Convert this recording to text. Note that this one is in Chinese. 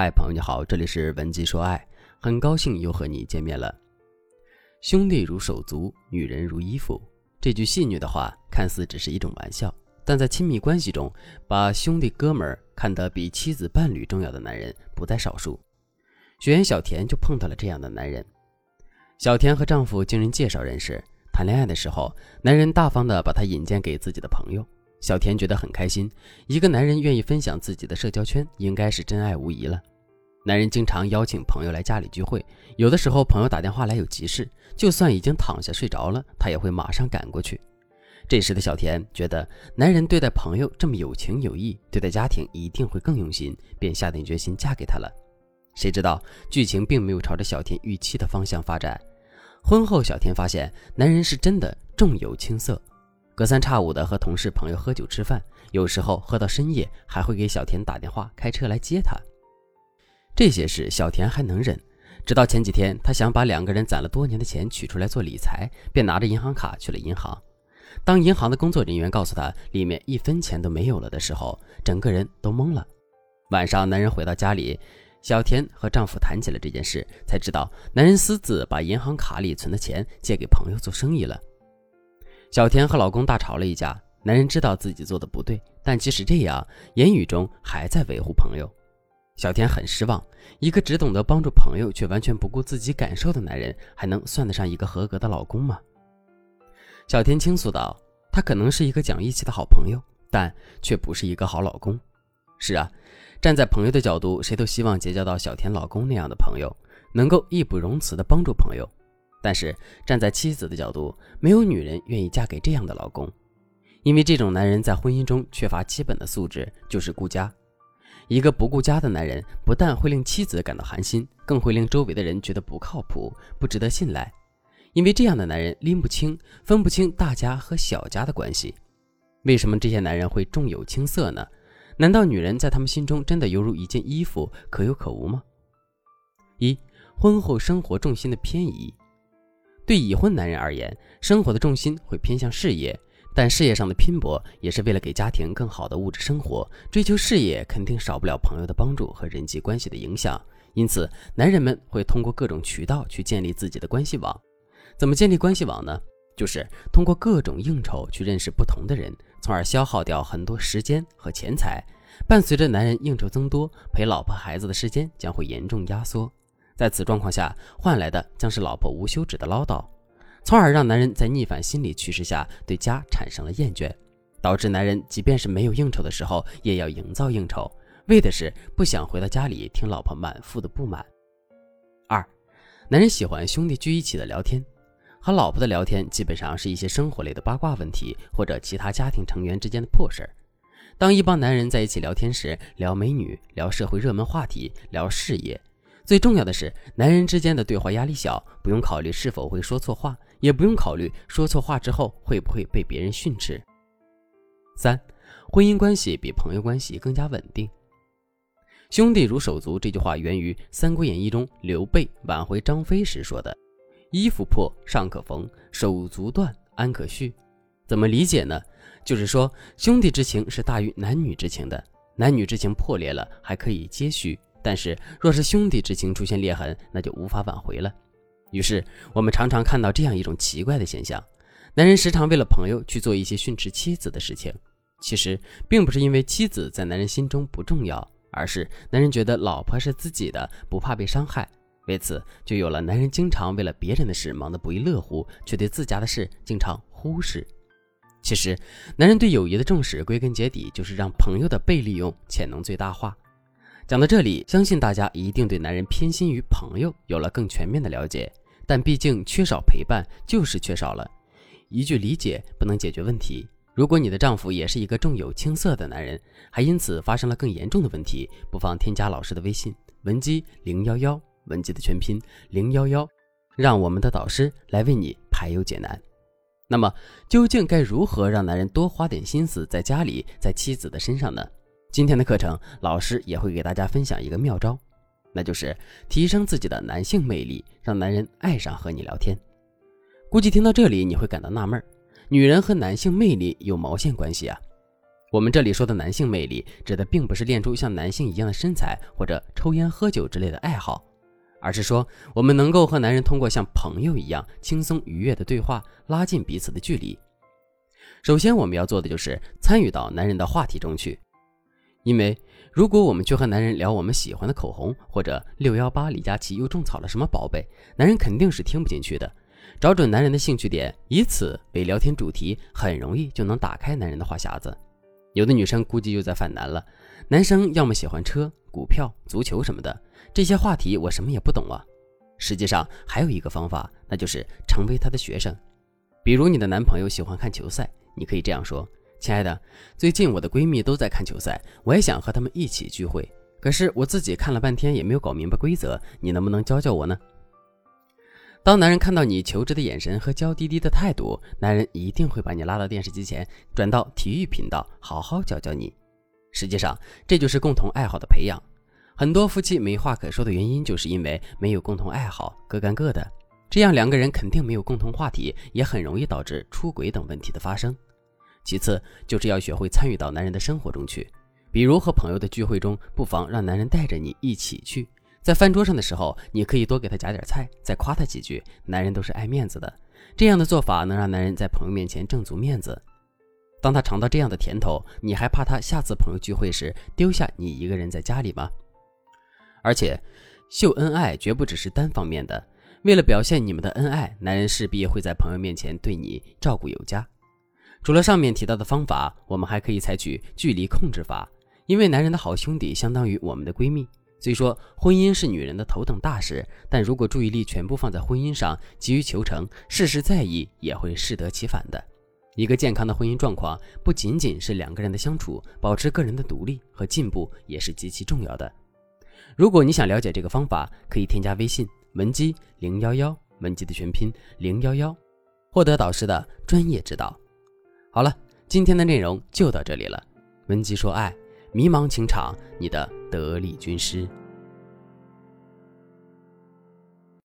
嗨，朋友你好，这里是文姬说爱，很高兴又和你见面了。兄弟如手足，女人如衣服。这句戏谑的话看似只是一种玩笑，但在亲密关系中，把兄弟哥们儿看得比妻子伴侣重要的男人不在少数。学员小田就碰到了这样的男人。小田和丈夫经人介绍认识，谈恋爱的时候，男人大方的把她引荐给自己的朋友。小田觉得很开心，一个男人愿意分享自己的社交圈，应该是真爱无疑了。男人经常邀请朋友来家里聚会，有的时候朋友打电话来有急事，就算已经躺下睡着了，他也会马上赶过去。这时的小田觉得男人对待朋友这么有情有义，对待家庭一定会更用心，便下定决心嫁给他了。谁知道剧情并没有朝着小田预期的方向发展。婚后，小田发现男人是真的重友轻色，隔三差五的和同事朋友喝酒吃饭，有时候喝到深夜还会给小田打电话开车来接他。这些事小田还能忍，直到前几天，他想把两个人攒了多年的钱取出来做理财，便拿着银行卡去了银行。当银行的工作人员告诉他里面一分钱都没有了的时候，整个人都懵了。晚上，男人回到家里，小田和丈夫谈起了这件事，才知道男人私自把银行卡里存的钱借给朋友做生意了。小田和老公大吵了一架，男人知道自己做的不对，但即使这样，言语中还在维护朋友。小田很失望，一个只懂得帮助朋友却完全不顾自己感受的男人，还能算得上一个合格的老公吗？小田倾诉道：“他可能是一个讲义气的好朋友，但却不是一个好老公。”是啊，站在朋友的角度，谁都希望结交到小田老公那样的朋友，能够义不容辞地帮助朋友。但是站在妻子的角度，没有女人愿意嫁给这样的老公，因为这种男人在婚姻中缺乏基本的素质，就是顾家。一个不顾家的男人，不但会令妻子感到寒心，更会令周围的人觉得不靠谱、不值得信赖。因为这样的男人拎不清、分不清大家和小家的关系。为什么这些男人会重友轻色呢？难道女人在他们心中真的犹如一件衣服，可有可无吗？一、婚后生活重心的偏移。对已婚男人而言，生活的重心会偏向事业。但事业上的拼搏也是为了给家庭更好的物质生活，追求事业肯定少不了朋友的帮助和人际关系的影响。因此，男人们会通过各种渠道去建立自己的关系网。怎么建立关系网呢？就是通过各种应酬去认识不同的人，从而消耗掉很多时间和钱财。伴随着男人应酬增多，陪老婆孩子的时间将会严重压缩。在此状况下，换来的将是老婆无休止的唠叨。从而让男人在逆反心理趋势下对家产生了厌倦，导致男人即便是没有应酬的时候，也要营造应酬，为的是不想回到家里听老婆满腹的不满。二，男人喜欢兄弟聚一起的聊天，和老婆的聊天基本上是一些生活类的八卦问题或者其他家庭成员之间的破事儿。当一帮男人在一起聊天时，聊美女，聊社会热门话题，聊事业，最重要的是男人之间的对话压力小，不用考虑是否会说错话。也不用考虑说错话之后会不会被别人训斥。三，婚姻关系比朋友关系更加稳定。兄弟如手足这句话源于《三国演义》中刘备挽回张飞时说的：“衣服破尚可缝，手足断安可续。”怎么理解呢？就是说兄弟之情是大于男女之情的，男女之情破裂了还可以接续，但是若是兄弟之情出现裂痕，那就无法挽回了。于是，我们常常看到这样一种奇怪的现象：男人时常为了朋友去做一些训斥妻子的事情。其实，并不是因为妻子在男人心中不重要，而是男人觉得老婆是自己的，不怕被伤害。为此，就有了男人经常为了别人的事忙得不亦乐乎，却对自家的事经常忽视。其实，男人对友谊的重视，归根结底就是让朋友的被利用潜能最大化。讲到这里，相信大家一定对男人偏心于朋友有了更全面的了解。但毕竟缺少陪伴就是缺少了，一句理解不能解决问题。如果你的丈夫也是一个重友轻色的男人，还因此发生了更严重的问题，不妨添加老师的微信文姬零幺幺，文姬的全拼零幺幺，让我们的导师来为你排忧解难。那么，究竟该如何让男人多花点心思在家里，在妻子的身上呢？今天的课程，老师也会给大家分享一个妙招。那就是提升自己的男性魅力，让男人爱上和你聊天。估计听到这里你会感到纳闷儿：女人和男性魅力有毛线关系啊？我们这里说的男性魅力，指的并不是练出像男性一样的身材或者抽烟喝酒之类的爱好，而是说我们能够和男人通过像朋友一样轻松愉悦的对话，拉近彼此的距离。首先，我们要做的就是参与到男人的话题中去，因为如果我们去和男人聊我们喜欢的口红，或者六幺八李佳琦又种草了什么宝贝，男人肯定是听不进去的。找准男人的兴趣点，以此为聊天主题，很容易就能打开男人的话匣子。有的女生估计又在犯难了，男生要么喜欢车、股票、足球什么的，这些话题我什么也不懂啊。实际上还有一个方法，那就是成为他的学生。比如你的男朋友喜欢看球赛。你可以这样说：“亲爱的，最近我的闺蜜都在看球赛，我也想和她们一起聚会。可是我自己看了半天也没有搞明白规则，你能不能教教我呢？”当男人看到你求职的眼神和娇滴滴的态度，男人一定会把你拉到电视机前，转到体育频道，好好教教你。实际上，这就是共同爱好的培养。很多夫妻没话可说的原因，就是因为没有共同爱好，各干各的。这样两个人肯定没有共同话题，也很容易导致出轨等问题的发生。其次，就是要学会参与到男人的生活中去，比如和朋友的聚会中，不妨让男人带着你一起去。在饭桌上的时候，你可以多给他夹点菜，再夸他几句。男人都是爱面子的，这样的做法能让男人在朋友面前挣足面子。当他尝到这样的甜头，你还怕他下次朋友聚会时丢下你一个人在家里吗？而且，秀恩爱绝不只是单方面的。为了表现你们的恩爱，男人势必会在朋友面前对你照顾有加。除了上面提到的方法，我们还可以采取距离控制法。因为男人的好兄弟相当于我们的闺蜜。虽说婚姻是女人的头等大事，但如果注意力全部放在婚姻上，急于求成，事事在意，也会适得其反的。一个健康的婚姻状况，不仅仅是两个人的相处，保持个人的独立和进步也是极其重要的。如果你想了解这个方法，可以添加微信。文姬零幺幺，文姬的全拼零幺幺，获得导师的专业指导。好了，今天的内容就到这里了。文姬说爱，迷茫情场，你的得力军师。